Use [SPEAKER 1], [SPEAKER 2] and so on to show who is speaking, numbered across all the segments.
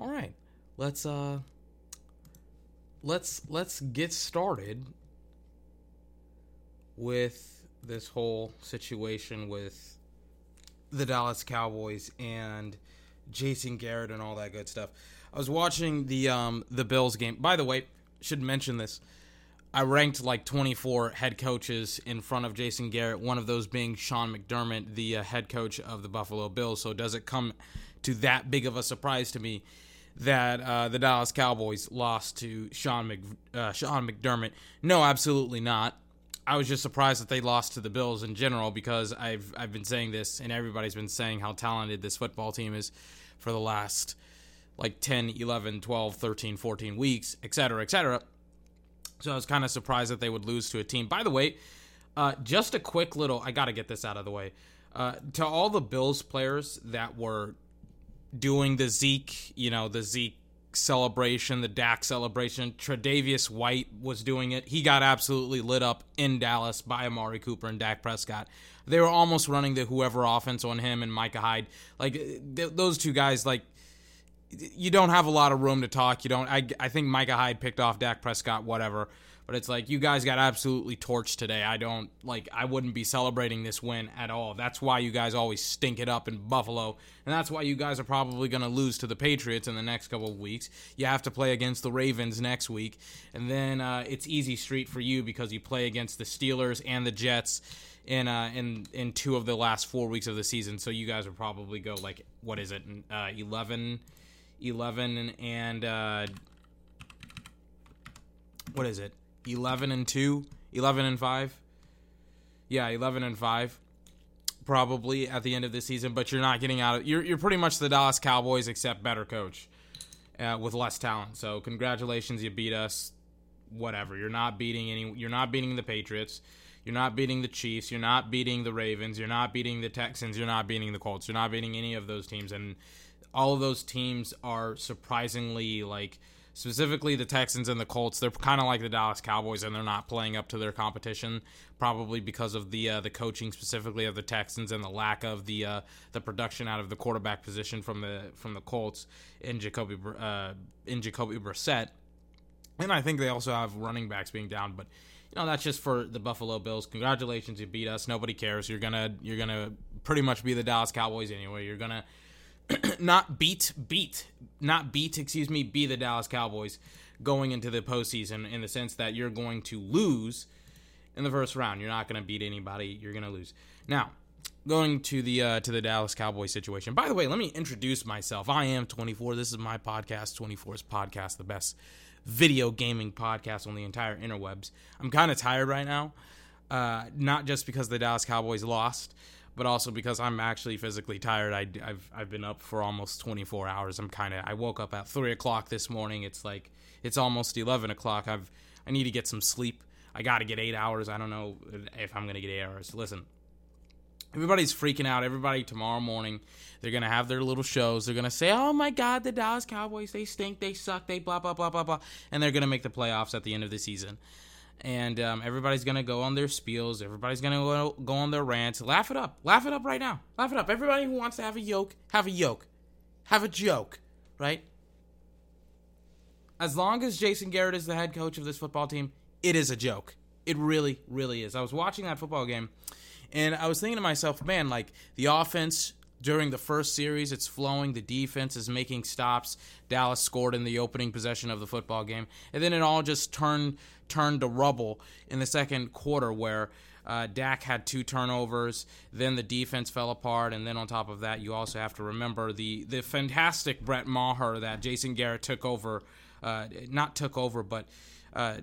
[SPEAKER 1] All right. Let's uh let's let's get started with this whole situation with the Dallas Cowboys and Jason Garrett and all that good stuff. I was watching the um the Bills game. By the way, should mention this. I ranked like 24 head coaches in front of Jason Garrett, one of those being Sean McDermott, the uh, head coach of the Buffalo Bills. So does it come to that big of a surprise to me that uh, the Dallas Cowboys lost to Sean Mc, uh, Sean McDermott? No, absolutely not. I was just surprised that they lost to the Bills in general because I've I've been saying this and everybody's been saying how talented this football team is for the last like 10, 11, 12, 13, 14 weeks, etc., etc. So I was kind of surprised that they would lose to a team. By the way, uh, just a quick little, I got to get this out of the way. Uh, to all the Bills players that were doing the Zeke, you know, the Zeke celebration, the Dak celebration, Tre'Davious White was doing it. He got absolutely lit up in Dallas by Amari Cooper and Dak Prescott. They were almost running the whoever offense on him and Micah Hyde. Like th- those two guys, like you don't have a lot of room to talk. You don't. I, I think Micah Hyde picked off Dak Prescott, whatever. But it's like you guys got absolutely torched today. I don't like. I wouldn't be celebrating this win at all. That's why you guys always stink it up in Buffalo, and that's why you guys are probably going to lose to the Patriots in the next couple of weeks. You have to play against the Ravens next week, and then uh, it's easy street for you because you play against the Steelers and the Jets in uh, in in two of the last four weeks of the season. So you guys will probably go like what is it, uh, eleven. 11 and uh, what is it 11 and 2 11 and 5 yeah 11 and 5 probably at the end of the season but you're not getting out of you're, you're pretty much the dallas cowboys except better coach uh, with less talent so congratulations you beat us whatever you're not beating any you're not beating the patriots you're not beating the Chiefs. You're not beating the Ravens. You're not beating the Texans. You're not beating the Colts. You're not beating any of those teams. And all of those teams are surprisingly like specifically the Texans and the Colts. They're kind of like the Dallas Cowboys, and they're not playing up to their competition, probably because of the uh, the coaching specifically of the Texans and the lack of the uh, the production out of the quarterback position from the from the Colts in Jacoby uh, in Jacoby Brissett. And I think they also have running backs being down, but you know that's just for the Buffalo Bills. Congratulations, you beat us. Nobody cares. You're gonna you're gonna pretty much be the Dallas Cowboys anyway. You're gonna not beat beat not beat excuse me be the Dallas Cowboys going into the postseason in the sense that you're going to lose in the first round. You're not going to beat anybody. You're going to lose. Now, going to the uh, to the Dallas Cowboys situation. By the way, let me introduce myself. I am 24. This is my podcast, 24's podcast, the best video gaming podcast on the entire interwebs. I'm kind of tired right now, uh, not just because the Dallas Cowboys lost, but also because I'm actually physically tired. I, have I've been up for almost 24 hours. I'm kind of I woke up at three o'clock this morning. It's like it's almost 11 o'clock. I've I need to get some sleep. I got to get eight hours. I don't know if I'm gonna get eight hours. Listen, everybody's freaking out. Everybody tomorrow morning they're gonna have their little shows. They're gonna say, "Oh my God, the Dallas Cowboys they stink, they suck, they blah blah blah blah blah," and they're gonna make the playoffs at the end of the season and um, everybody's gonna go on their spiels. Everybody's gonna go, go on their rants. Laugh it up. Laugh it up right now. Laugh it up. Everybody who wants to have a yoke, have a yoke, have a joke, right? As long as Jason Garrett is the head coach of this football team, it is a joke. It really, really is. I was watching that football game, and I was thinking to myself, man, like the offense during the first series, it's flowing. The defense is making stops. Dallas scored in the opening possession of the football game, and then it all just turned turned to rubble in the second quarter, where uh, Dak had two turnovers. Then the defense fell apart, and then on top of that, you also have to remember the the fantastic Brett Maher that Jason Garrett took over. Uh, not took over, but uh,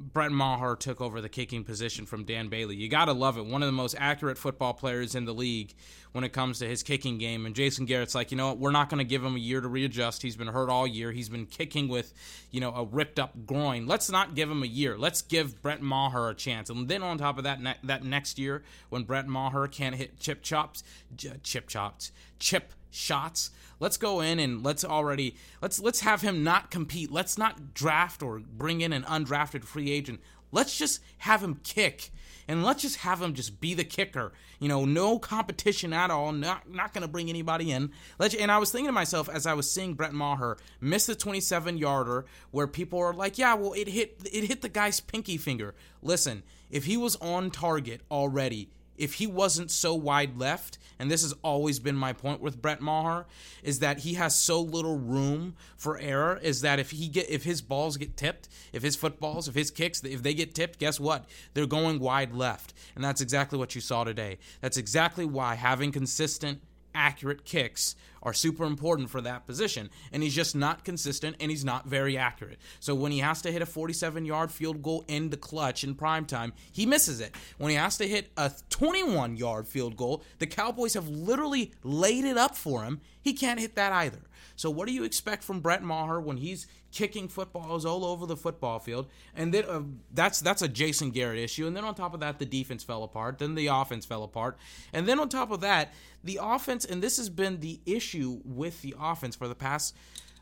[SPEAKER 1] Brett Maher took over the kicking position from Dan Bailey. You got to love it. One of the most accurate football players in the league when it comes to his kicking game. And Jason Garrett's like, you know what? We're not going to give him a year to readjust. He's been hurt all year. He's been kicking with, you know, a ripped up groin. Let's not give him a year. Let's give Brett Maher a chance. And then on top of that, ne- that next year when Brett Maher can't hit chip chops, j- chip chops, chip shots. Let's go in and let's already let's let's have him not compete. Let's not draft or bring in an undrafted free agent. Let's just have him kick and let's just have him just be the kicker. You know, no competition at all. Not not going to bring anybody in. Let's, and I was thinking to myself as I was seeing Brett Maher miss the 27 yarder, where people are like, "Yeah, well, it hit it hit the guy's pinky finger." Listen, if he was on target already, if he wasn't so wide left, and this has always been my point with Brett Maher, is that he has so little room for error. Is that if he get if his balls get tipped, if his footballs, if his kicks, if they get tipped, guess what? They're going wide left, and that's exactly what you saw today. That's exactly why having consistent accurate kicks are super important for that position. And he's just not consistent and he's not very accurate. So when he has to hit a 47 yard field goal in the clutch in prime time, he misses it. When he has to hit a 21 yard field goal, the Cowboys have literally laid it up for him. He can't hit that either. So what do you expect from Brett Maher when he's kicking footballs all over the football field? And then uh, that's that's a Jason Garrett issue. And then on top of that, the defense fell apart. Then the offense fell apart. And then on top of that, the offense. And this has been the issue with the offense for the past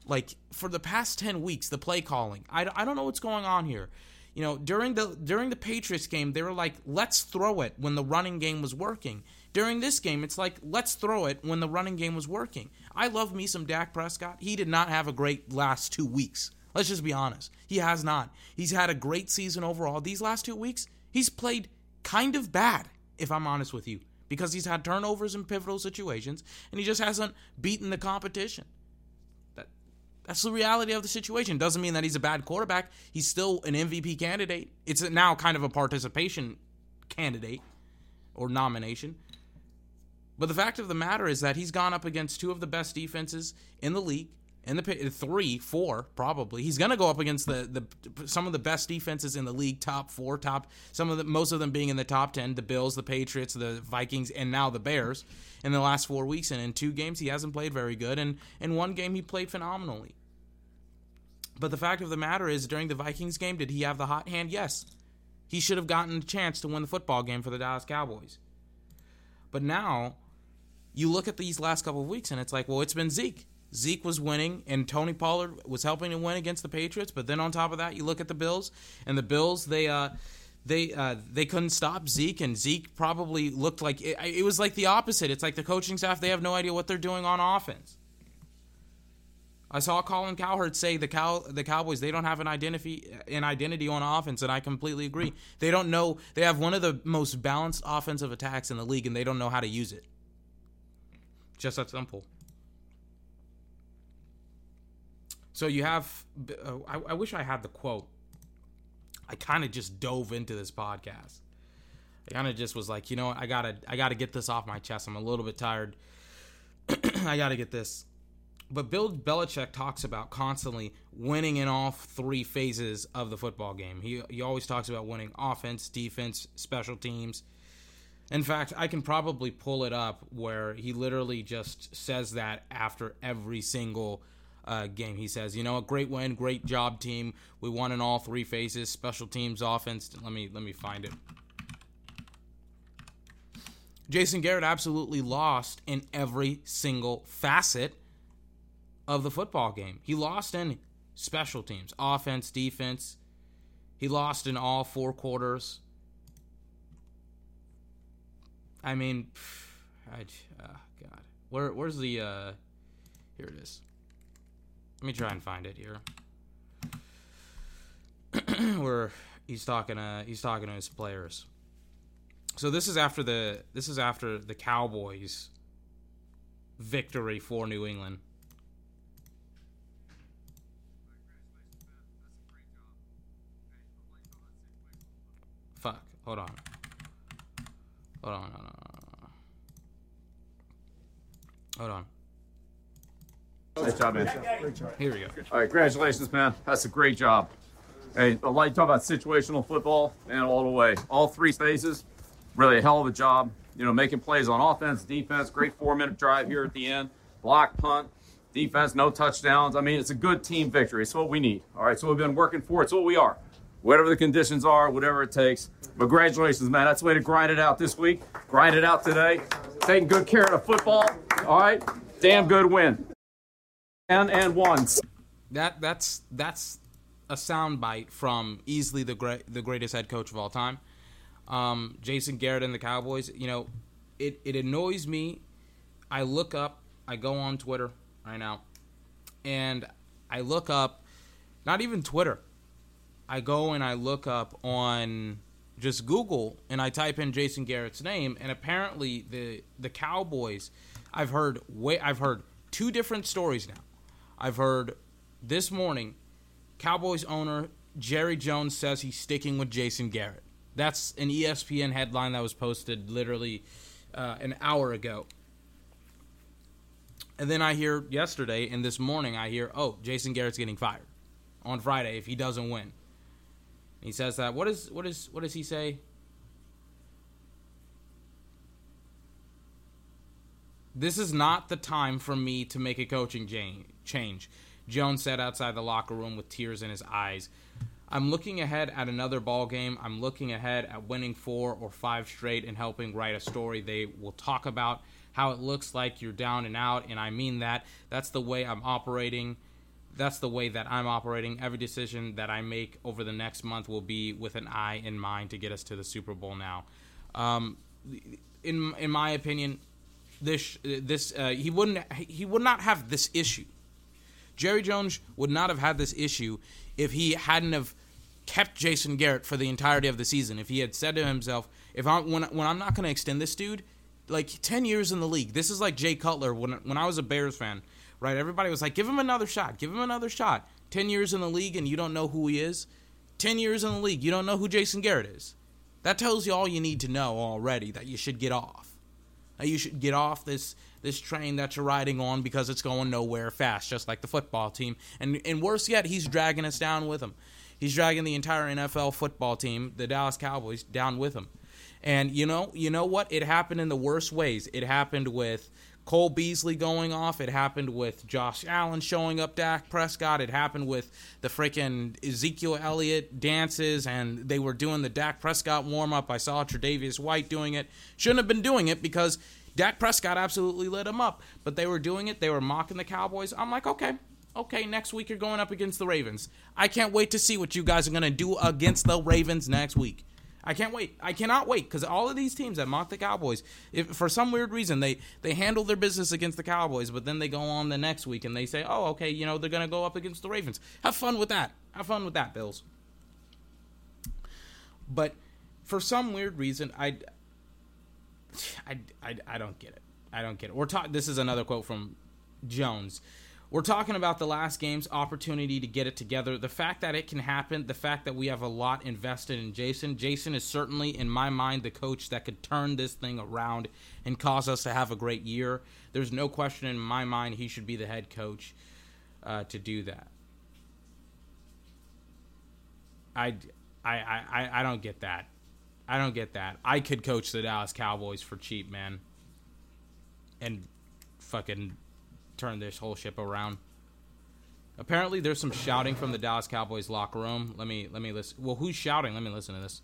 [SPEAKER 1] like for the past 10 weeks the play calling I, I don't know what's going on here you know during the during the patriots game they were like let's throw it when the running game was working during this game, it's like, let's throw it when the running game was working. I love me some Dak Prescott. He did not have a great last two weeks. Let's just be honest. He has not. He's had a great season overall. These last two weeks, he's played kind of bad, if I'm honest with you, because he's had turnovers in pivotal situations and he just hasn't beaten the competition. That, that's the reality of the situation. Doesn't mean that he's a bad quarterback. He's still an MVP candidate. It's now kind of a participation candidate or nomination. But the fact of the matter is that he's gone up against two of the best defenses in the league, in the three, four probably. He's going to go up against the, the some of the best defenses in the league, top four, top some of the most of them being in the top ten. The Bills, the Patriots, the Vikings, and now the Bears. In the last four weeks, and in two games, he hasn't played very good, and in one game, he played phenomenally. But the fact of the matter is, during the Vikings game, did he have the hot hand? Yes. He should have gotten a chance to win the football game for the Dallas Cowboys. But now you look at these last couple of weeks and it's like, well, it's been Zeke. Zeke was winning and Tony Pollard was helping to win against the Patriots. But then on top of that, you look at the Bills and the Bills, they uh, they uh, they couldn't stop Zeke, and Zeke probably looked like it, it, was like the opposite. It's like the coaching staff they have no idea what they're doing on offense. I saw Colin Cowherd say the cow the Cowboys they don't have an identity an identity on offense, and I completely agree. They don't know they have one of the most balanced offensive attacks in the league, and they don't know how to use it. Just that simple. So you have. Uh, I, I wish I had the quote. I kind of just dove into this podcast. I kind of just was like, you know, what? I gotta, I gotta get this off my chest. I'm a little bit tired. I gotta get this. But Bill Belichick talks about constantly winning in all three phases of the football game. He he always talks about winning offense, defense, special teams, in fact, I can probably pull it up where he literally just says that after every single uh, game. He says, "You know, a great win, great job, team. We won in all three phases: special teams, offense." Let me let me find it. Jason Garrett absolutely lost in every single facet of the football game. He lost in special teams, offense, defense. He lost in all four quarters. I mean, I, oh God, where where's the? uh Here it is. Let me try and find it here. Where he's talking to he's talking to his players. So this is after the this is after the Cowboys victory for New England. Fuck. Hold on. Hold on, hold on, hold on.
[SPEAKER 2] Nice job, man.
[SPEAKER 1] Here we go.
[SPEAKER 2] All right, congratulations, man. That's a great job. Hey, a lot you talk about situational football, and all the way, all three phases. Really a hell of a job. You know, making plays on offense, defense. Great four-minute drive here at the end. Block, punt, defense, no touchdowns. I mean, it's a good team victory. It's what we need. All right, so we've been working for. It's what we are whatever the conditions are, whatever it takes. But congratulations, man. That's the way to grind it out this week. Grind it out today. Taking good care of the football. All right. Damn good win. And and one.
[SPEAKER 1] That that's that's a soundbite from easily the great the greatest head coach of all time, um, Jason Garrett and the Cowboys. You know, it it annoys me. I look up. I go on Twitter right now, and I look up. Not even Twitter. I go and I look up on just Google and I type in Jason Garrett's name, and apparently the the Cowboys. I've heard way. I've heard two different stories now. I've heard this morning, Cowboys owner Jerry Jones says he's sticking with Jason Garrett. That's an ESPN headline that was posted literally uh, an hour ago. And then I hear yesterday and this morning I hear, oh, Jason Garrett's getting fired on Friday if he doesn't win. He says that. What is what is what does he say? This is not the time for me to make a coaching change. Jones said outside the locker room with tears in his eyes. I'm looking ahead at another ball game. I'm looking ahead at winning four or five straight and helping write a story they will talk about how it looks like you're down and out and I mean that. That's the way I'm operating. That's the way that I'm operating. Every decision that I make over the next month will be with an eye in mind to get us to the Super Bowl now. Um, in in my opinion, this this uh, he wouldn't he would not have this issue. Jerry Jones would not have had this issue if he hadn't have kept Jason Garrett for the entirety of the season. If he had said to himself, "If I'm when when I'm not going to extend this dude, like ten years in the league, this is like Jay Cutler when when I was a Bears fan, right? Everybody was like, "Give him another shot, give him another shot." Ten years in the league and you don't know who he is. Ten years in the league, you don't know who Jason Garrett is. That tells you all you need to know already that you should get off you should get off this this train that you're riding on because it's going nowhere fast, just like the football team. And and worse yet, he's dragging us down with him. He's dragging the entire NFL football team, the Dallas Cowboys, down with him. And you know, you know what? It happened in the worst ways. It happened with Cole Beasley going off. It happened with Josh Allen showing up Dak Prescott. It happened with the freaking Ezekiel Elliott dances, and they were doing the Dak Prescott warm up. I saw Tre'Davious White doing it. Shouldn't have been doing it because Dak Prescott absolutely lit him up, but they were doing it. They were mocking the Cowboys. I'm like, okay, okay, next week you're going up against the Ravens. I can't wait to see what you guys are going to do against the Ravens next week. I can't wait. I cannot wait because all of these teams that mock the Cowboys, if for some weird reason they they handle their business against the Cowboys, but then they go on the next week and they say, "Oh, okay, you know they're going to go up against the Ravens." Have fun with that. Have fun with that, Bills. But for some weird reason, I I, I, I don't get it. I don't get it. We're talking. This is another quote from Jones. We're talking about the last game's opportunity to get it together. The fact that it can happen, the fact that we have a lot invested in Jason. Jason is certainly, in my mind, the coach that could turn this thing around and cause us to have a great year. There's no question in my mind he should be the head coach uh, to do that. I, I, I, I don't get that. I don't get that. I could coach the Dallas Cowboys for cheap, man. And fucking turn this whole ship around. Apparently, there's some shouting from the Dallas Cowboys locker room. Let me let me listen. Well, who's shouting? Let me listen to this.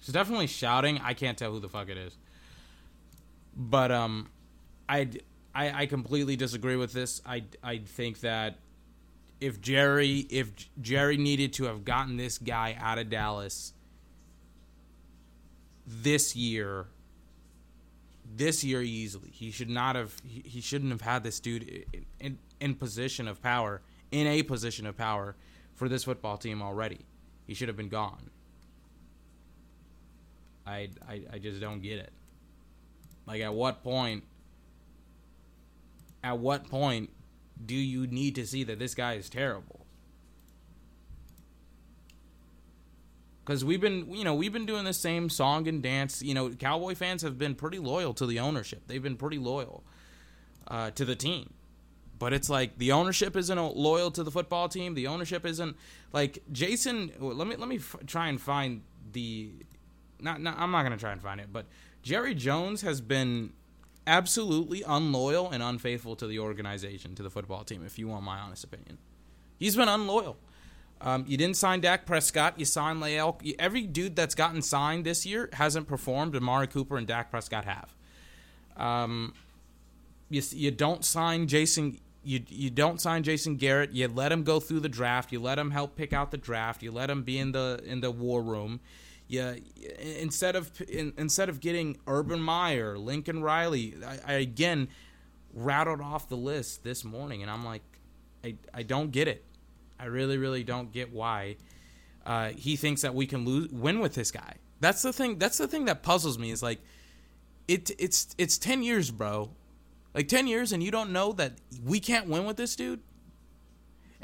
[SPEAKER 1] She's definitely shouting. I can't tell who the fuck it is. But um, I I, I completely disagree with this. I I think that if Jerry if Jerry needed to have gotten this guy out of Dallas this year this year easily. He should not have he, shouldn't have had this dude in, in, in position of power in a position of power for this football team already. He should have been gone. I, I I just don't get it. Like at what point at what point do you need to see that this guy is terrible? Because we've been, you know, we've been doing the same song and dance. You know, Cowboy fans have been pretty loyal to the ownership. They've been pretty loyal uh, to the team. But it's like the ownership isn't loyal to the football team. The ownership isn't like Jason. Let me let me f- try and find the. Not, not I'm not gonna try and find it, but Jerry Jones has been absolutely unloyal and unfaithful to the organization, to the football team, if you want my honest opinion. He's been unloyal. Um, you didn't sign Dak Prescott. You signed Leal. Every dude that's gotten signed this year hasn't performed. Amari Cooper and Dak Prescott have. Um, you you don't sign Jason. You you don't sign Jason Garrett. You let him go through the draft. You let him help pick out the draft. You let him be in the in the war room. You instead of in, instead of getting Urban Meyer, Lincoln Riley, I, I again rattled off the list this morning, and I'm like, I I don't get it. I really really don't get why uh, he thinks that we can lose win with this guy. That's the thing. That's the thing that puzzles me. Is like, it it's it's ten years, bro. Like 10 years and you don't know that we can't win with this dude?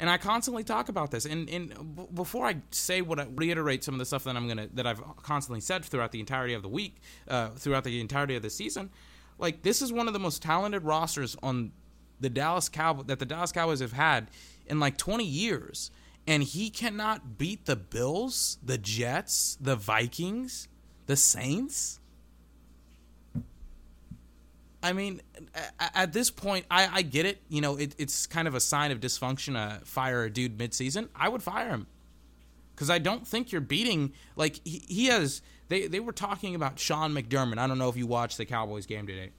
[SPEAKER 1] And I constantly talk about this. And, and b- before I say what I reiterate some of the stuff that I'm gonna that I've constantly said throughout the entirety of the week, uh, throughout the entirety of the season, like this is one of the most talented rosters on the Dallas Cowboys that the Dallas Cowboys have had in like 20 years, and he cannot beat the Bills, the Jets, the Vikings, the Saints. I mean, at this point, I, I get it. You know, it, it's kind of a sign of dysfunction to fire a dude midseason. I would fire him because I don't think you're beating. Like he, he has. They they were talking about Sean McDermott. I don't know if you watched the Cowboys game today.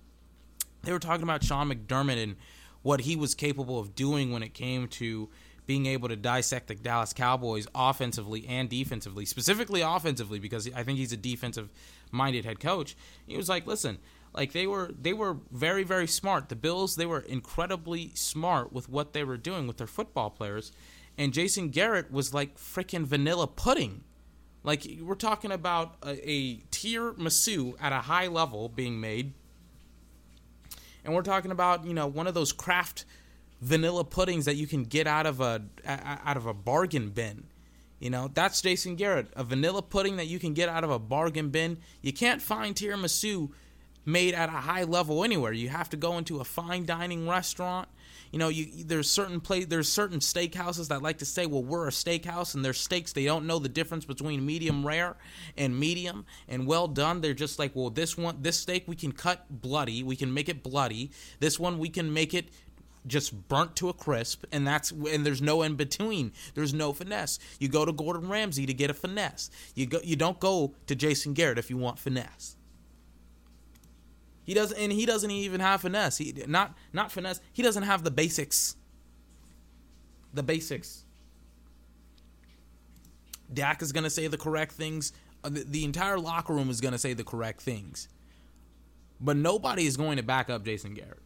[SPEAKER 1] They were talking about Sean McDermott and what he was capable of doing when it came to being able to dissect the Dallas Cowboys offensively and defensively, specifically offensively, because I think he's a defensive minded head coach. He was like, listen, like they were they were very very smart. The Bills they were incredibly smart with what they were doing with their football players, and Jason Garrett was like freaking vanilla pudding. Like we're talking about a, a tiramisu at a high level being made, and we're talking about you know one of those craft vanilla puddings that you can get out of a out of a bargain bin. You know, that's Jason Garrett, a vanilla pudding that you can get out of a bargain bin. You can't find tiramisu made at a high level anywhere. You have to go into a fine dining restaurant. You know, you there's certain place there's certain steakhouses that like to say, "Well, we're a steakhouse," and their steaks they don't know the difference between medium rare and medium and well done. They're just like, "Well, this one this steak we can cut bloody, we can make it bloody. This one we can make it just burnt to a crisp and that's and there's no in between there's no finesse you go to gordon ramsay to get a finesse you go you don't go to jason garrett if you want finesse he doesn't, and he doesn't even have finesse. He not not finesse. He doesn't have the basics. The basics. Dak is going to say the correct things. Uh, the, the entire locker room is going to say the correct things. But nobody is going to back up Jason Garrett.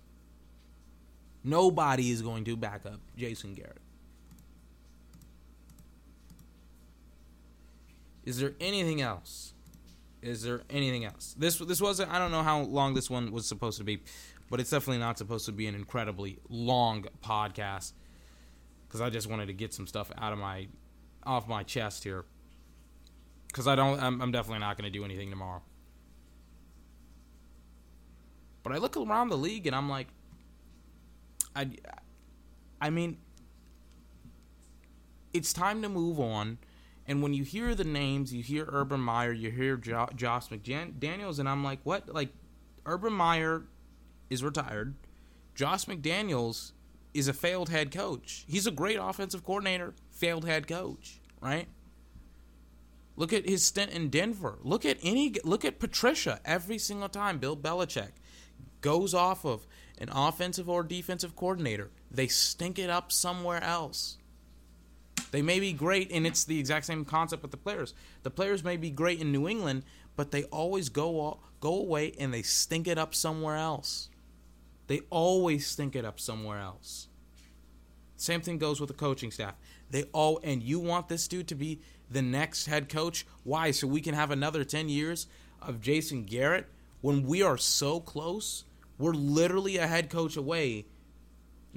[SPEAKER 1] Nobody is going to back up Jason Garrett. Is there anything else? Is there anything else? This this wasn't. I don't know how long this one was supposed to be, but it's definitely not supposed to be an incredibly long podcast because I just wanted to get some stuff out of my off my chest here. Because I don't. I'm, I'm definitely not going to do anything tomorrow. But I look around the league and I'm like, I, I mean, it's time to move on and when you hear the names, you hear Urban Meyer, you hear jo- Josh McDaniels, and I'm like, what? Like, Urban Meyer is retired. Josh McDaniels is a failed head coach. He's a great offensive coordinator, failed head coach, right? Look at his stint in Denver. Look at any look at Patricia every single time Bill Belichick goes off of an offensive or defensive coordinator. They stink it up somewhere else. They may be great, and it's the exact same concept with the players. The players may be great in New England, but they always go go away and they stink it up somewhere else. They always stink it up somewhere else. Same thing goes with the coaching staff. They all and you want this dude to be the next head coach? Why? So we can have another 10 years of Jason Garrett when we are so close. We're literally a head coach away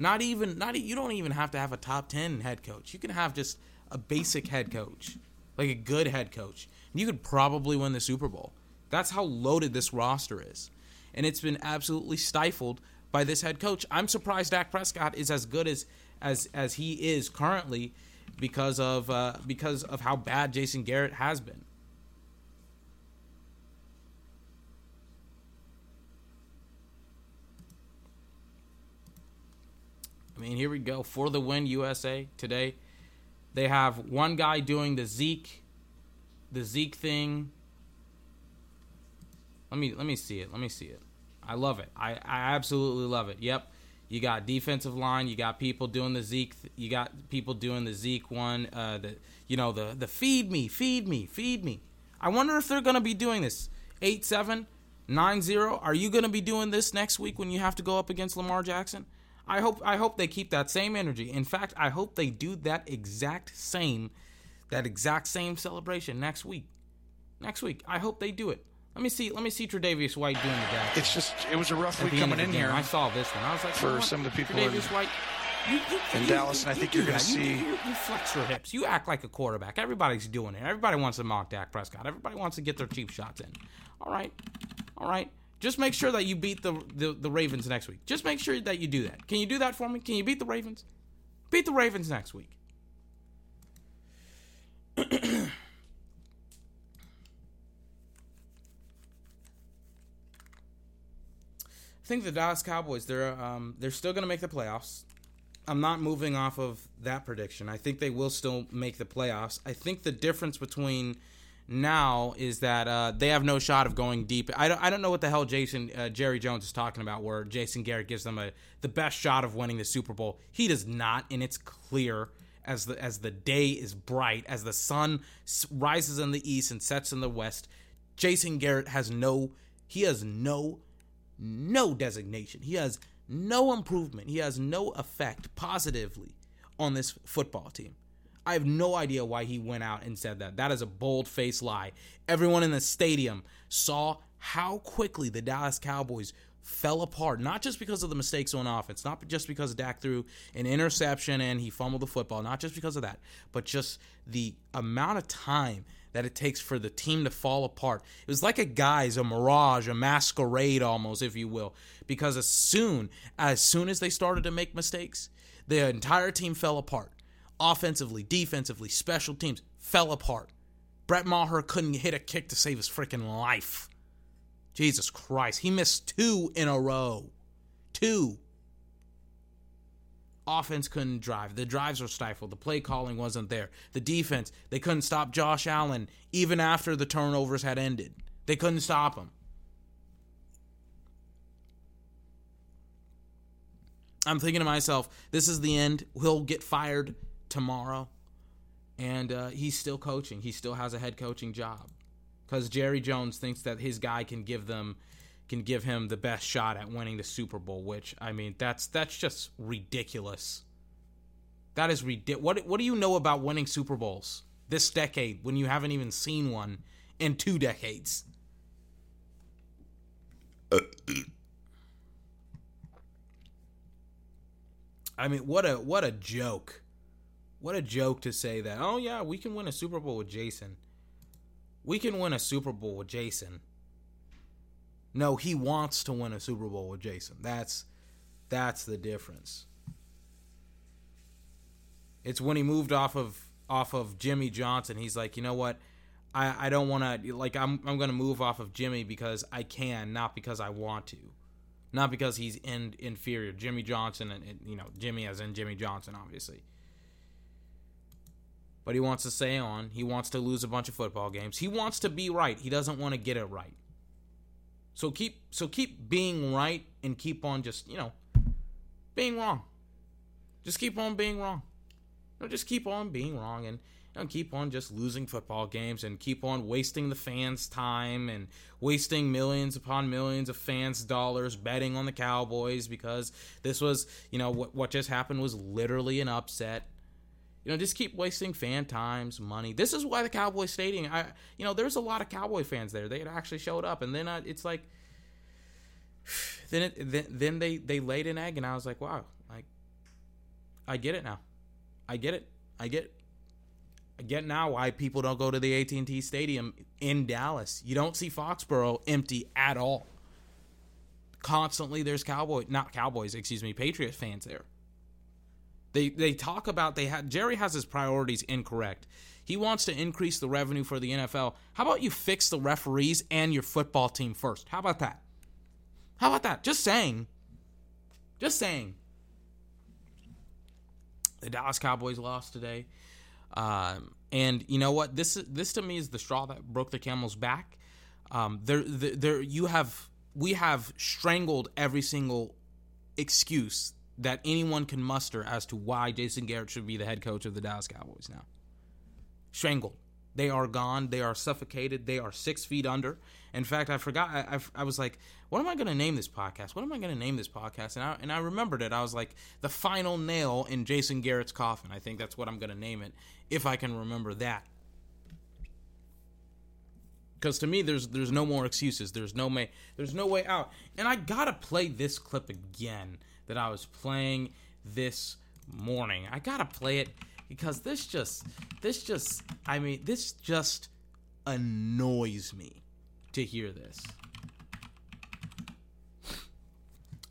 [SPEAKER 1] not even not you don't even have to have a top 10 head coach. You can have just a basic head coach, like a good head coach. You could probably win the Super Bowl. That's how loaded this roster is. And it's been absolutely stifled by this head coach. I'm surprised Dak Prescott is as good as as as he is currently because of uh, because of how bad Jason Garrett has been. I mean, here we go for the win, USA today. They have one guy doing the Zeke, the Zeke thing. Let me let me see it. Let me see it. I love it. I, I absolutely love it. Yep. You got defensive line. You got people doing the Zeke. You got people doing the Zeke one. Uh, the you know the the feed me, feed me, feed me. I wonder if they're gonna be doing this. Eight seven nine zero. Are you gonna be doing this next week when you have to go up against Lamar Jackson? I hope I hope they keep that same energy. In fact, I hope they do that exact same that exact same celebration next week. Next week. I hope they do it. Let me see. Let me see Tre'Davious White doing the dance.
[SPEAKER 3] It's just it was a rough week coming in
[SPEAKER 1] game.
[SPEAKER 3] here
[SPEAKER 1] I saw this one. I was like,
[SPEAKER 3] for
[SPEAKER 1] you know what?
[SPEAKER 3] some of the people in-
[SPEAKER 1] Tre'Davious White. You, you,
[SPEAKER 3] in
[SPEAKER 1] you-
[SPEAKER 3] Dallas, and I think you're gonna
[SPEAKER 1] that. You-
[SPEAKER 3] see-
[SPEAKER 1] You, you flex your hips. You act like a quarterback. Everybody's doing it. Everybody wants to mock Dak Prescott. Everybody wants to get their cheap shots in. All right, all right. Just make sure that you beat the, the the Ravens next week. Just make sure that you do that. Can you do that for me? Can you beat the Ravens? Beat the Ravens next week. I think the Dallas Cowboys they're um, they're still going to make the playoffs. I'm not moving off of that prediction. I think they will still make the playoffs. I think the difference between now is that uh, they have no shot of going deep. I don't, I don't know what the hell Jason uh, Jerry Jones is talking about, where Jason Garrett gives them a the best shot of winning the Super Bowl. He does not, and it's clear as the as the day is bright, as the sun rises in the east and sets in the west. Jason Garrett has no he has no no designation. He has no improvement. He has no effect positively on this football team. I have no idea why he went out and said that. That is a bold faced lie. Everyone in the stadium saw how quickly the Dallas Cowboys fell apart, not just because of the mistakes on offense, not just because Dak threw an interception and he fumbled the football, not just because of that, but just the amount of time that it takes for the team to fall apart. It was like a guise, a mirage, a masquerade almost, if you will. Because as soon as soon as they started to make mistakes, the entire team fell apart. Offensively, defensively, special teams fell apart. Brett Maher couldn't hit a kick to save his freaking life. Jesus Christ. He missed two in a row. Two offense couldn't drive. The drives were stifled. The play calling wasn't there. The defense, they couldn't stop Josh Allen even after the turnovers had ended. They couldn't stop him. I'm thinking to myself, this is the end. He'll get fired tomorrow. And uh, he's still coaching. He still has a head coaching job. Because Jerry Jones thinks that his guy can give them can give him the best shot at winning the Super Bowl, which I mean that's that's just ridiculous. That is ridiculous. What what do you know about winning Super Bowls this decade when you haven't even seen one in two decades? I mean, what a what a joke. What a joke to say that. Oh yeah, we can win a Super Bowl with Jason. We can win a Super Bowl with Jason. No, he wants to win a Super Bowl with Jason. That's that's the difference. It's when he moved off of off of Jimmy Johnson. He's like, you know what? I, I don't want to like I'm I'm gonna move off of Jimmy because I can, not because I want to, not because he's in, inferior. Jimmy Johnson and, and you know Jimmy as in Jimmy Johnson, obviously. But he wants to stay on. He wants to lose a bunch of football games. He wants to be right. He doesn't want to get it right. So keep so keep being right and keep on just, you know, being wrong. Just keep on being wrong. No, just keep on being wrong and, and keep on just losing football games and keep on wasting the fans' time and wasting millions upon millions of fans' dollars betting on the Cowboys because this was, you know, what what just happened was literally an upset. You know, just keep wasting fan times, money. This is why the Cowboy Stadium. I, you know, there's a lot of Cowboy fans there. They had actually showed up, and then it's like, then it, then then they they laid an egg, and I was like, wow, like, I get it now. I get it. I get. I get now why people don't go to the AT and T Stadium in Dallas. You don't see Foxborough empty at all. Constantly, there's Cowboy, not Cowboys, excuse me, Patriot fans there. They they talk about they had Jerry has his priorities incorrect. He wants to increase the revenue for the NFL. How about you fix the referees and your football team first? How about that? How about that? Just saying. Just saying. The Dallas Cowboys lost today. Um, and you know what? This this to me is the straw that broke the camel's back. Um, there, there, there, you have we have strangled every single excuse that anyone can muster as to why Jason Garrett should be the head coach of the Dallas Cowboys now. Strangled. They are gone. They are suffocated. They are six feet under. In fact, I forgot. I, I, I was like, "What am I going to name this podcast? What am I going to name this podcast?" And I and I remembered it. I was like, "The final nail in Jason Garrett's coffin." I think that's what I'm going to name it if I can remember that. Because to me, there's there's no more excuses. There's no way. There's no way out. And I gotta play this clip again that I was playing this morning. I gotta play it because this just this just I mean this just annoys me to hear this.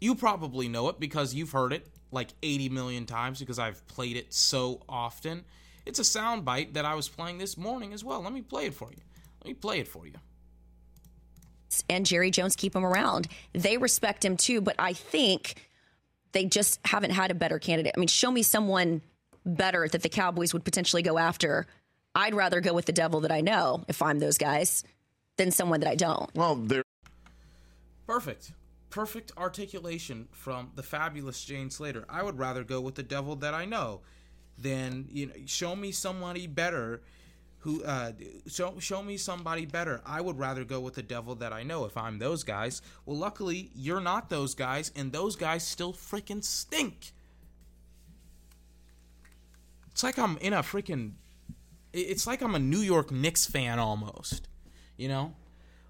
[SPEAKER 1] You probably know it because you've heard it like 80 million times because I've played it so often. It's a soundbite that I was playing this morning as well. Let me play it for you. Let me play it for you.
[SPEAKER 3] And Jerry Jones keep him around. They respect him too, but I think they just haven't had a better candidate. I mean, show me someone better that the Cowboys would potentially go after. I'd rather go with the devil that I know if I'm those guys than someone that I don't.
[SPEAKER 4] Well, there.
[SPEAKER 1] Perfect. Perfect articulation from the fabulous Jane Slater. I would rather go with the devil that I know than you know. Show me somebody better who uh, show show me somebody better. I would rather go with the devil that I know if I'm those guys. Well, luckily you're not those guys, and those guys still freaking stink. It's like I'm in a freaking. It's like I'm a New York Knicks fan almost, you know,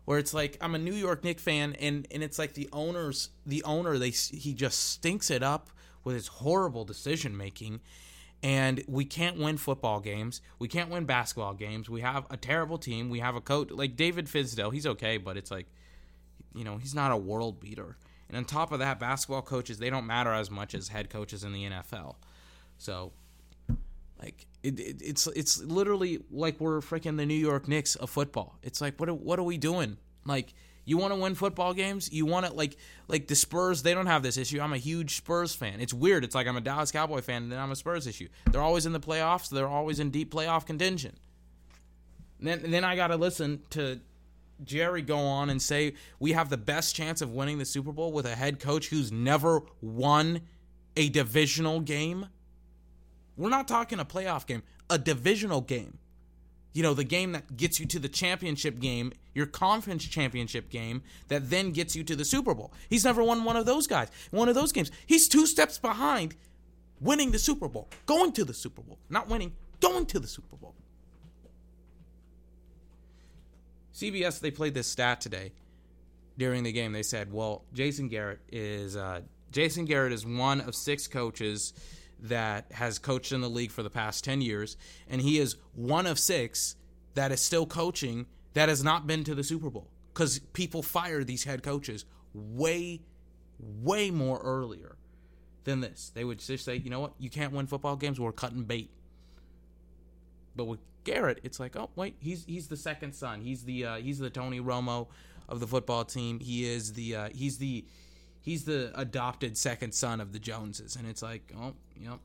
[SPEAKER 1] where it's like I'm a New York Knicks fan, and and it's like the owners, the owner, they he just stinks it up with his horrible decision making, and we can't win football games. We can't win basketball games. We have a terrible team. We have a coach like David Fizdale. He's okay, but it's like, you know, he's not a world beater. And on top of that, basketball coaches they don't matter as much as head coaches in the NFL. So, like, it, it, it's it's literally like we're freaking the New York Knicks of football. It's like what are, what are we doing? Like you want to win football games? You want to like like the Spurs? They don't have this issue. I'm a huge Spurs fan. It's weird. It's like I'm a Dallas Cowboy fan, and then I'm a Spurs issue. They're always in the playoffs. They're always in deep playoff contention. Then then I got to listen to Jerry go on and say we have the best chance of winning the Super Bowl with a head coach who's never won a divisional game. We're not talking a playoff game, a divisional game. You know, the game that gets you to the championship game, your conference championship game, that then gets you to the Super Bowl. He's never won one of those guys, one of those games. He's two steps behind winning the Super Bowl, going to the Super Bowl. Not winning, going to the Super Bowl. CBS, they played this stat today during the game. They said, well, Jason Garrett is uh, Jason Garrett is one of six coaches that has coached in the league for the past 10 years, and he is one of six that is still coaching that has not been to the Super Bowl because people fire these head coaches way, way more earlier than this. They would just say, you know what, you can't win football games, we're cutting bait. But with Garrett, it's like, oh wait, he's he's the second son. He's the uh, he's the Tony Romo of the football team. He is the uh, he's the he's the adopted second son of the Joneses, and it's like, oh, yep.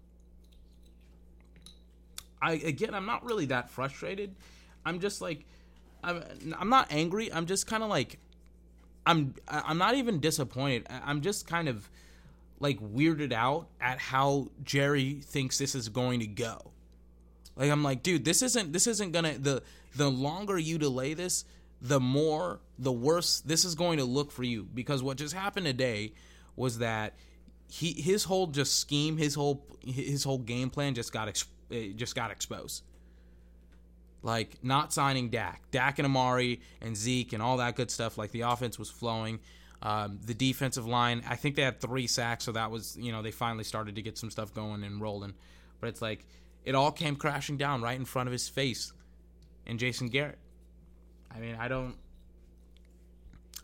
[SPEAKER 1] I again, I'm not really that frustrated. I'm just like, I'm I'm not angry. I'm just kind of like, I'm I'm not even disappointed. I'm just kind of like weirded out at how Jerry thinks this is going to go. Like I'm like, dude, this isn't this isn't gonna the the longer you delay this, the more the worse this is going to look for you. Because what just happened today was that he his whole just scheme his whole his whole game plan just got just got exposed. Like not signing Dak. Dak and Amari and Zeke and all that good stuff. Like the offense was flowing. Um, the defensive line I think they had three sacks so that was you know they finally started to get some stuff going and rolling. But it's like it all came crashing down right in front of his face. And Jason Garrett I mean, I don't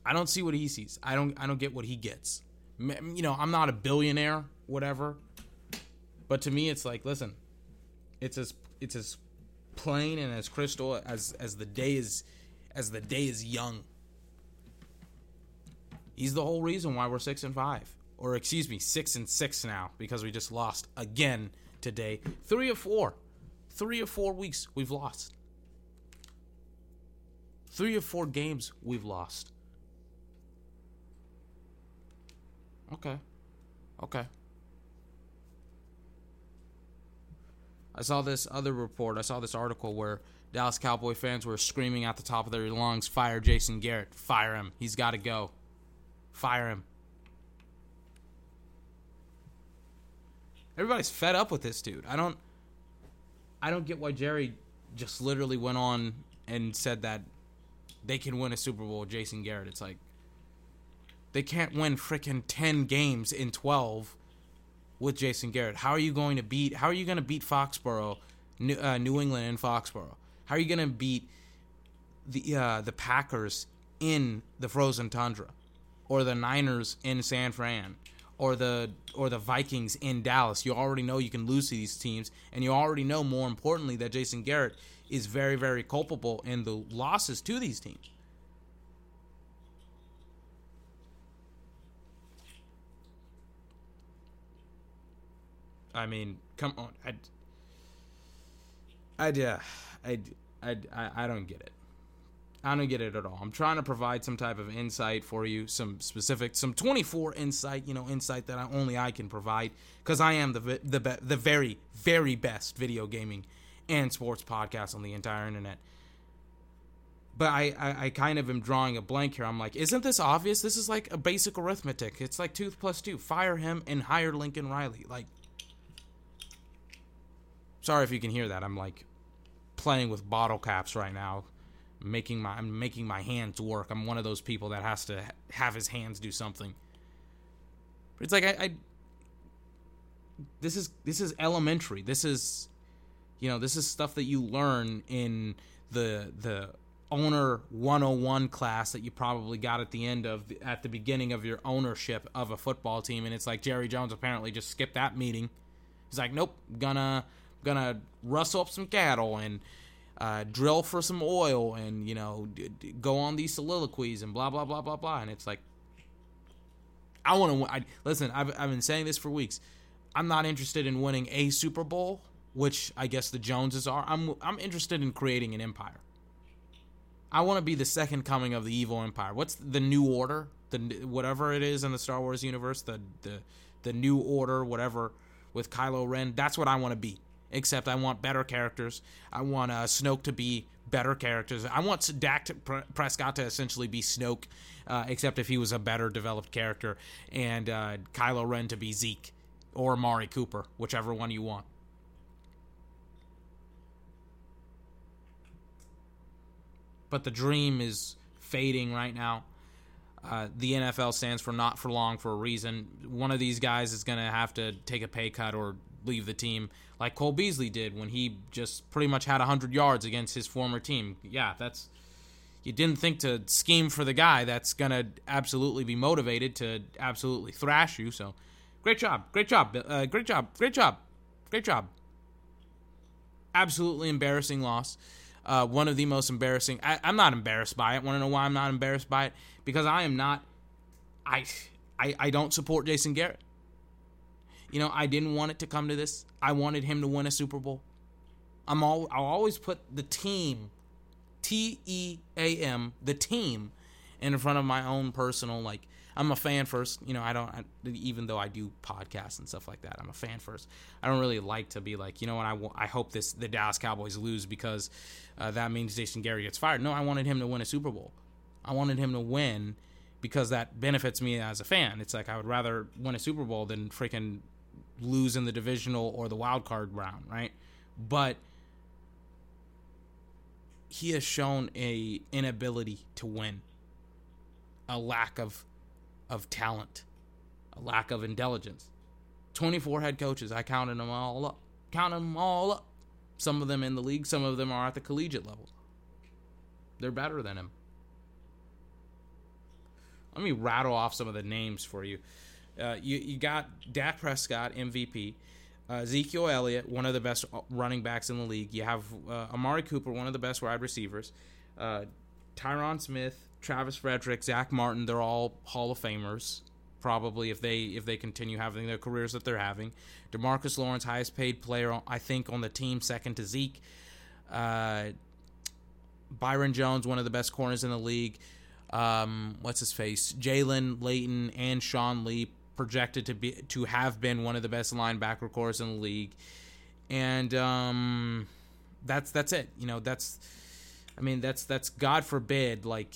[SPEAKER 1] I don't see what he sees. I don't I don't get what he gets. You know, I'm not a billionaire, whatever. But to me it's like, listen, it's as it's as plain and as crystal as as the day is as the day is young. He's the whole reason why we're 6 and 5 or excuse me, 6 and 6 now because we just lost again today. 3 of 4. 3 of 4 weeks we've lost. Three or four games we've lost. Okay. Okay. I saw this other report. I saw this article where Dallas Cowboy fans were screaming at the top of their lungs, "Fire Jason Garrett! Fire him! He's got to go! Fire him!" Everybody's fed up with this dude. I don't. I don't get why Jerry just literally went on and said that they can win a Super Bowl Jason Garrett. It's like they can't win freaking 10 games in 12 with Jason Garrett. How are you going to beat how are you going to beat Foxborough, New, uh, New England and Foxborough? How are you going to beat the uh, the Packers in the frozen tundra or the Niners in San Fran? Or the or the Vikings in Dallas, you already know you can lose to these teams, and you already know more importantly that Jason Garrett is very, very culpable in the losses to these teams. I mean, come on. I, I, uh, I, I, I don't get it. I don't get it at all. I'm trying to provide some type of insight for you, some specific, some 24 insight, you know, insight that I, only I can provide because I am the the the very very best video gaming and sports podcasts on the entire internet. But I, I, I kind of am drawing a blank here. I'm like, isn't this obvious? This is like a basic arithmetic. It's like two plus two. Fire him and hire Lincoln Riley. Like, sorry if you can hear that. I'm like playing with bottle caps right now, making my I'm making my hands work. I'm one of those people that has to have his hands do something. But it's like I, I this is this is elementary. This is you know, this is stuff that you learn in the the owner 101 class that you probably got at the end of at the beginning of your ownership of a football team and it's like Jerry Jones apparently just skipped that meeting. He's like, "Nope, gonna gonna rustle up some cattle and uh, drill for some oil and you know d- d- go on these soliloquies and blah blah blah blah blah." And it's like, I want to listen. I've I've been saying this for weeks. I'm not interested in winning a Super Bowl which I guess the Joneses are. I'm I'm interested in creating an empire. I want to be the second coming of the evil empire. What's the new order? The whatever it is in the Star Wars universe, the the the new order, whatever with Kylo Ren. That's what I want to be. Except I want better characters. I want uh, Snoke to be better characters. I want Dak to, Prescott to essentially be Snoke, uh, except if he was a better developed character, and uh, Kylo Ren to be Zeke or Mari Cooper, whichever one you want. But the dream is fading right now. Uh, the NFL stands for not for long for a reason. One of these guys is going to have to take a pay cut or leave the team, like Cole Beasley did when he just pretty much had 100 yards against his former team. Yeah, that's. You didn't think to scheme for the guy that's going to absolutely be motivated to absolutely thrash you. So, great job. Great job. Uh, great job. Great job. Great job. Absolutely embarrassing loss uh, one of the most embarrassing. I, am not embarrassed by it. Want to know why I'm not embarrassed by it? Because I am not. I, I I don't support Jason Garrett. You know, I didn't want it to come to this. I wanted him to win a Super Bowl. I'm all. I'll always put the team, T E A M, the team, in front of my own personal like I'm a fan first. You know, I don't I, even though I do podcasts and stuff like that. I'm a fan first. I don't really like to be like, you know what? I, I hope this the Dallas Cowboys lose because uh, that means Jason Garrett gets fired. No, I wanted him to win a Super Bowl. I wanted him to win because that benefits me as a fan. It's like I would rather win a Super Bowl than freaking lose in the divisional or the wild card round, right? But he has shown a inability to win, a lack of of talent, a lack of intelligence. 24 head coaches, I counted them all up. Counted them all up. Some of them in the league, some of them are at the collegiate level. They're better than him. Let me rattle off some of the names for you. Uh, you, you got Dak Prescott, MVP. Uh, Ezekiel Elliott, one of the best running backs in the league. You have uh, Amari Cooper, one of the best wide receivers. Uh, Tyron Smith, Travis Frederick, Zack Martin, they're all Hall of Famers. Probably if they if they continue having the careers that they're having, Demarcus Lawrence, highest paid player I think on the team, second to Zeke. Uh, Byron Jones, one of the best corners in the league. Um, what's his face? Jalen Layton and Sean Lee, projected to be to have been one of the best linebacker cores in the league, and um, that's that's it. You know, that's I mean, that's that's God forbid like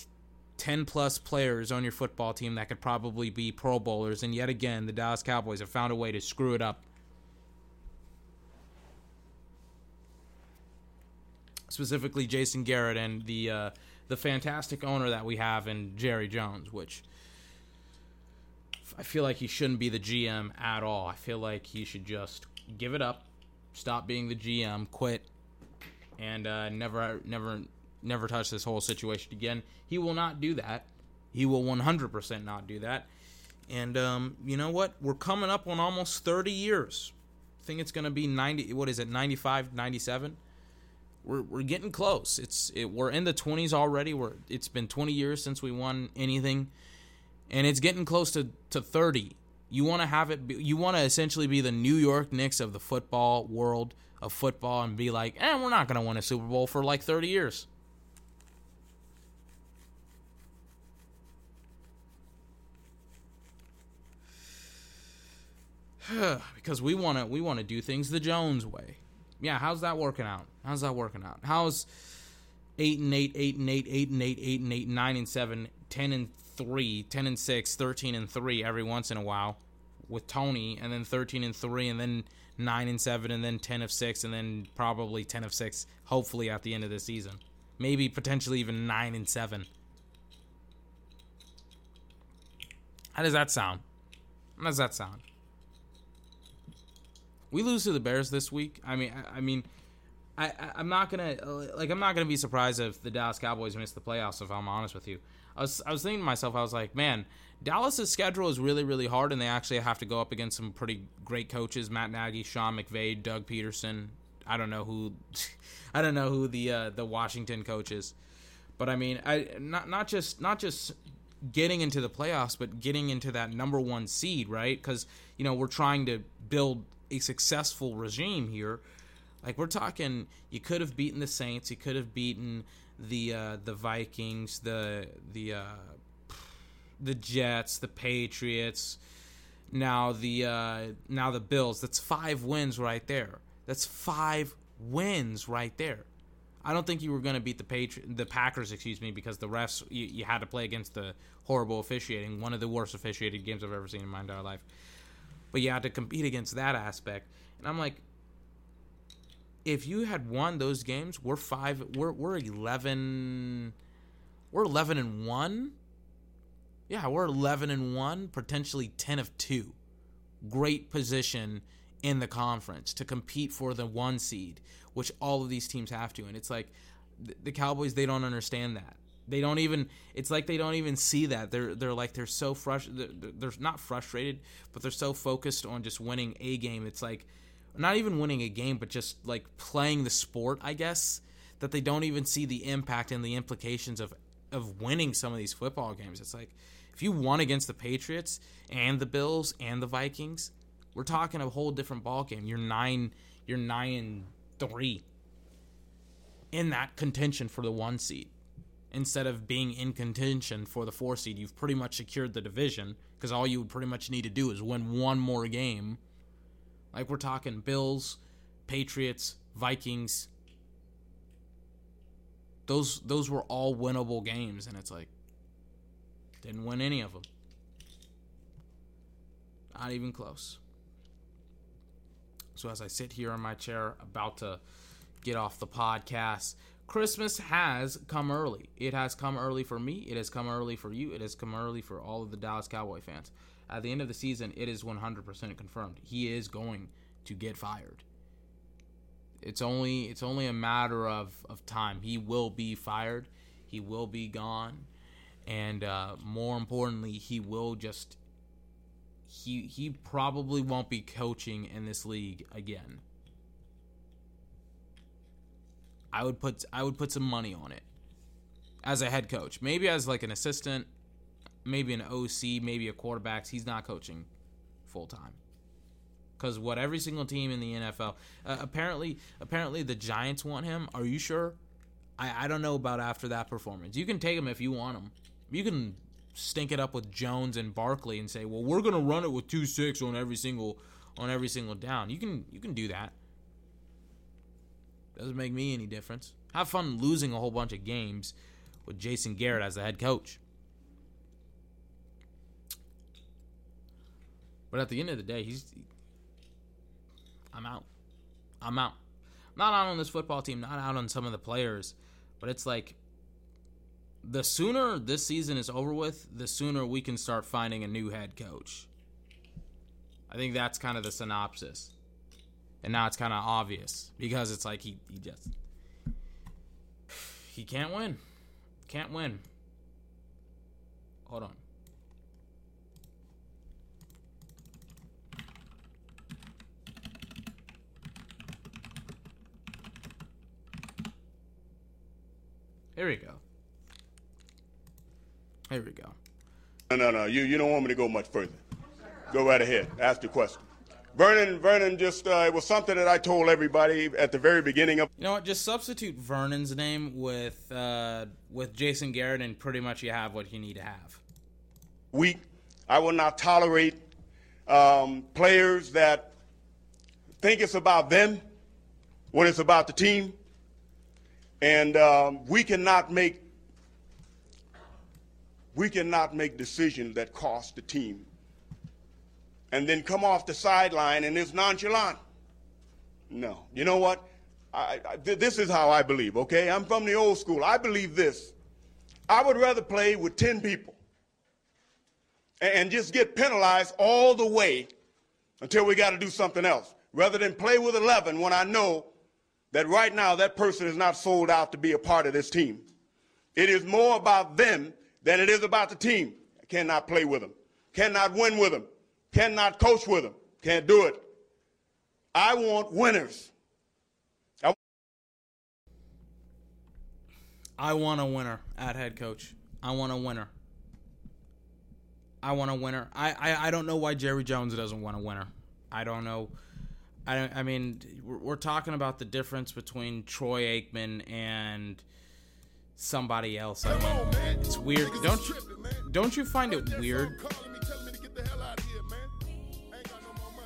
[SPEAKER 1] 10 plus players on your football team that could probably be Pro Bowlers, and yet again, the Dallas Cowboys have found a way to screw it up. Specifically, Jason Garrett and the uh, the fantastic owner that we have in Jerry Jones, which I feel like he shouldn't be the GM at all. I feel like he should just give it up, stop being the GM, quit, and uh, never, never, never touch this whole situation again. He will not do that. He will 100% not do that. And um, you know what? We're coming up on almost 30 years. I think it's going to be 90. What is it? 95, 97. We're, we're getting close. It's it, we're in the 20s already. We're it's been 20 years since we won anything, and it's getting close to, to 30. You want to have it. Be, you want to essentially be the New York Knicks of the football world of football, and be like, eh, we're not going to win a Super Bowl for like 30 years. because we want to we want to do things the Jones way. Yeah, how's that working out? How's that working out? How's eight and eight, eight and eight, eight and eight, eight and eight, nine and seven, ten and three, ten and six, 13 and three every once in a while with Tony, and then thirteen and three, and then nine and seven, and then ten of six, and then probably ten of six. Hopefully at the end of the season, maybe potentially even nine and seven. How does that sound? How does that sound? We lose to the Bears this week. I mean, I, I mean, I, I am not gonna like I'm not gonna be surprised if the Dallas Cowboys miss the playoffs. If I'm honest with you, I was I was thinking to myself, I was like, man, Dallas's schedule is really really hard, and they actually have to go up against some pretty great coaches: Matt Nagy, Sean McVay, Doug Pederson. I don't know who, I don't know who the uh, the Washington coach is, but I mean, I not not just not just getting into the playoffs, but getting into that number one seed, right? Because you know we're trying to build a successful regime here. Like we're talking, you could have beaten the Saints, you could have beaten the uh, the Vikings, the the uh, the Jets, the Patriots. Now the uh, now the Bills. That's five wins right there. That's five wins right there. I don't think you were going to beat the Patri- the Packers, excuse me, because the refs you, you, had to play against the horrible officiating, one of the worst officiated games I've ever seen in my entire life but you had to compete against that aspect. And I'm like, if you had won those games, we're five, we're we're eleven, we're eleven and one. Yeah, we're eleven and one, potentially ten of two. Great position in the conference to compete for the one seed, which all of these teams have to. And it's like the Cowboys, they don't understand that. They don't even. It's like they don't even see that. They're they're like they're so frustrated. They're, they're not frustrated, but they're so focused on just winning a game. It's like not even winning a game, but just like playing the sport. I guess that they don't even see the impact and the implications of of winning some of these football games. It's like if you won against the Patriots and the Bills and the Vikings, we're talking a whole different ball game. You're nine. You're nine and three in that contention for the one seed instead of being in contention for the four seed. You've pretty much secured the division because all you would pretty much need to do is win one more game. Like we're talking Bills, Patriots, Vikings. Those those were all winnable games, and it's like didn't win any of them. Not even close. So as I sit here in my chair about to get off the podcast, Christmas has come early. It has come early for me. It has come early for you. It has come early for all of the Dallas Cowboy fans. At the end of the season, it is 100% confirmed. He is going to get fired. It's only it's only a matter of, of time. He will be fired. He will be gone, and uh, more importantly, he will just he he probably won't be coaching in this league again. I would put I would put some money on it as a head coach. Maybe as like an assistant, maybe an OC, maybe a quarterback. He's not coaching full time. Because what every single team in the NFL uh, apparently apparently the Giants want him. Are you sure? I, I don't know about after that performance. You can take him if you want him. You can stink it up with Jones and Barkley and say, "Well, we're to run it with two six on every single on every single down." You can you can do that. Doesn't make me any difference. Have fun losing a whole bunch of games with Jason Garrett as the head coach. But at the end of the day, he's I'm out. I'm out. Not out on this football team, not out on some of the players, but it's like the sooner this season is over with, the sooner we can start finding a new head coach. I think that's kind of the synopsis. And now it's kind of obvious because it's like he, he just he can't win. Can't win. Hold on. Here we go. Here we go.
[SPEAKER 4] No, no, no. You, you don't want me to go much further. Go right ahead. Ask the question. Vernon, Vernon, just uh, it was something that I told everybody at the very beginning of.
[SPEAKER 1] You know what? Just substitute Vernon's name with uh, with Jason Garrett, and pretty much you have what you need to have.
[SPEAKER 4] Week, I will not tolerate um, players that think it's about them when it's about the team, and um, we cannot make we cannot make decisions that cost the team and then come off the sideline and is nonchalant. No. You know what? I, I, this is how I believe, okay? I'm from the old school. I believe this. I would rather play with 10 people and, just get penalized all the way until we got to do something else, rather than play with 11 when I know that right now that person is not sold out to be a part of this team. It is more about them than it is about the team. I cannot play with them, cannot win with them. Cannot coach with them. Can't do it. I want winners.
[SPEAKER 1] I, I want a winner at head coach. I want a winner. I want a winner. I, I, I don't know why Jerry Jones doesn't want a winner. I don't know. I, I mean, we're, we're talking about the difference between Troy Aikman and somebody else. I mean, it's weird. Don't you, don't you find it weird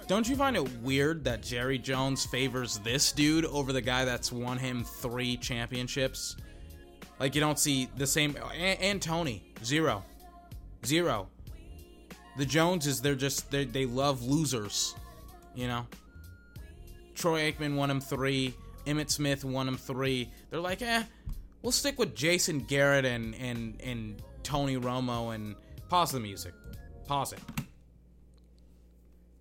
[SPEAKER 1] Don't you find it weird that Jerry Jones favors this dude over the guy that's won him three championships? Like you don't see the same and, and Tony zero, zero. The Joneses they're just they they love losers, you know. Troy Aikman won him three. Emmitt Smith won him three. They're like, eh, we'll stick with Jason Garrett and and and Tony Romo and pause the music, pause it.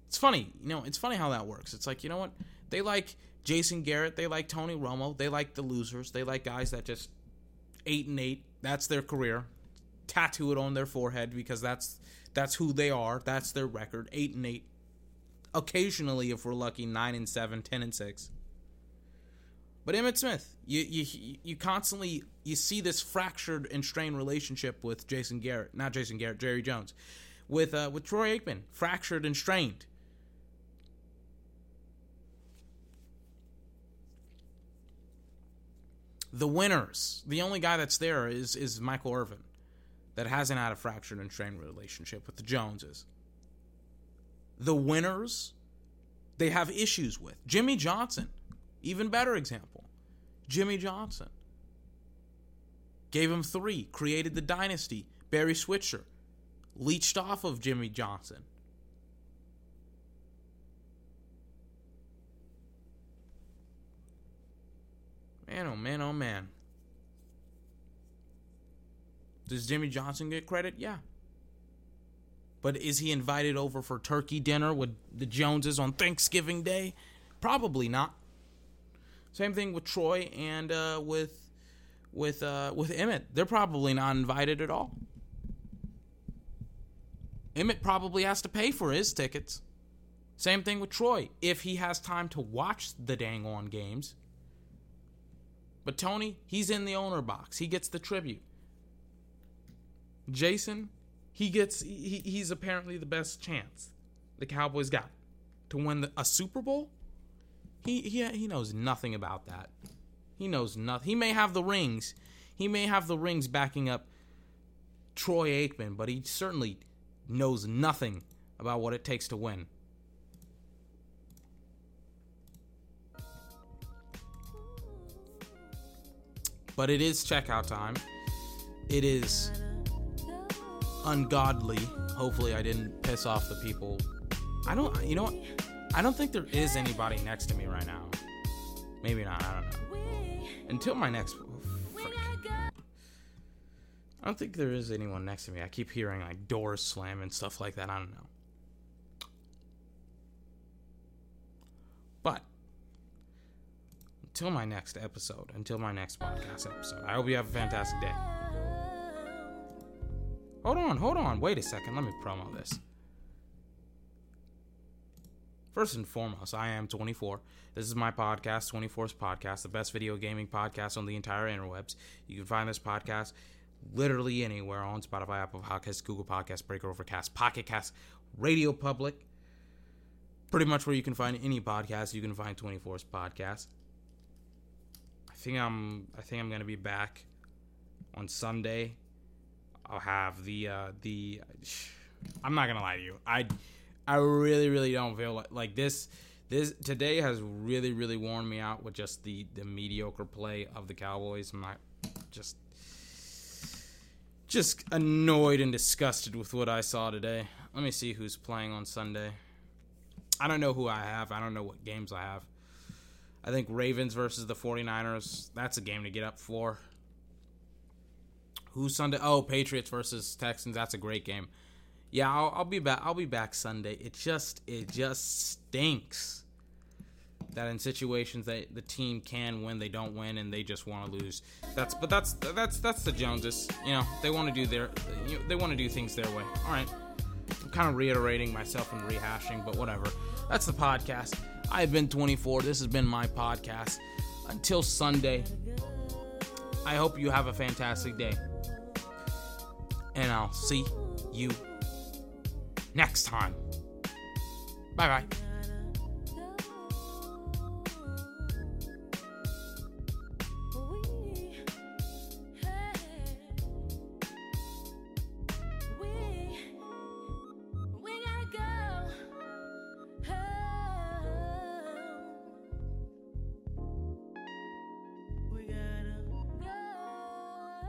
[SPEAKER 1] It's funny, you know, it's funny how that works. It's like, you know what? They like Jason Garrett, they like Tony Romo, they like the losers, they like guys that just eight and eight. That's their career. Tattoo it on their forehead because that's that's who they are. That's their record. Eight and eight. Occasionally, if we're lucky, nine and seven, ten and six. But Emmitt Smith, you you you constantly you see this fractured and strained relationship with Jason Garrett, not Jason Garrett, Jerry Jones, with uh, with Troy Aikman, fractured and strained. The winners, the only guy that's there is is Michael Irvin, that hasn't had a fractured and strained relationship with the Joneses. The winners, they have issues with Jimmy Johnson, even better example. Jimmy Johnson gave him three, created the dynasty. Barry Switzer leached off of Jimmy Johnson. Man, oh man, oh man. Does Jimmy Johnson get credit? Yeah. But is he invited over for turkey dinner with the Joneses on Thanksgiving Day? Probably not. Same thing with Troy and uh, with with uh, with Emmitt. They're probably not invited at all. Emmitt probably has to pay for his tickets. Same thing with Troy if he has time to watch the dang on games. But Tony, he's in the owner box. He gets the tribute. Jason, he gets he, he's apparently the best chance the Cowboys got to win the, a Super Bowl. He he he knows nothing about that. He knows nothing. He may have the rings. He may have the rings backing up Troy Aikman, but he certainly knows nothing about what it takes to win. But it is checkout time. It is ungodly. Hopefully, I didn't piss off the people. I don't, you know? I don't think there is anybody next to me right now. Maybe not. I don't know. Until my next. I don't think there is anyone next to me. I keep hearing like doors slam and stuff like that. I don't know. But until my next episode, until my next podcast episode, I hope you have a fantastic day. Hold on, hold on. Wait a second. Let me promo this. First and foremost, I am 24. This is my podcast, 24's Podcast, the best video gaming podcast on the entire interwebs. You can find this podcast literally anywhere on Spotify, Apple Podcasts, Google Podcasts, Breaker, Overcast, Pocket Cast, Radio Public. Pretty much where you can find any podcast, you can find 24's Podcast. Think I'm I think I'm gonna be back on Sunday. I'll have the uh the I'm not gonna lie to you. I I really really don't feel like like this this today has really really worn me out with just the the mediocre play of the Cowboys. I'm not just just annoyed and disgusted with what I saw today. Let me see who's playing on Sunday. I don't know who I have. I don't know what games I have. I think Ravens versus the 49ers. That's a game to get up for. Who's Sunday? Oh, Patriots versus Texans. That's a great game. Yeah, I'll, I'll be back. I'll be back Sunday. It just it just stinks that in situations that the team can win, they don't win, and they just want to lose. That's but that's that's that's the Joneses. You know, they want to do their you know, they want to do things their way. All right. I'm kind of reiterating myself and rehashing, but whatever. That's the podcast. I've been 24. This has been my podcast. Until Sunday, I hope you have a fantastic day. And I'll see you next time. Bye bye.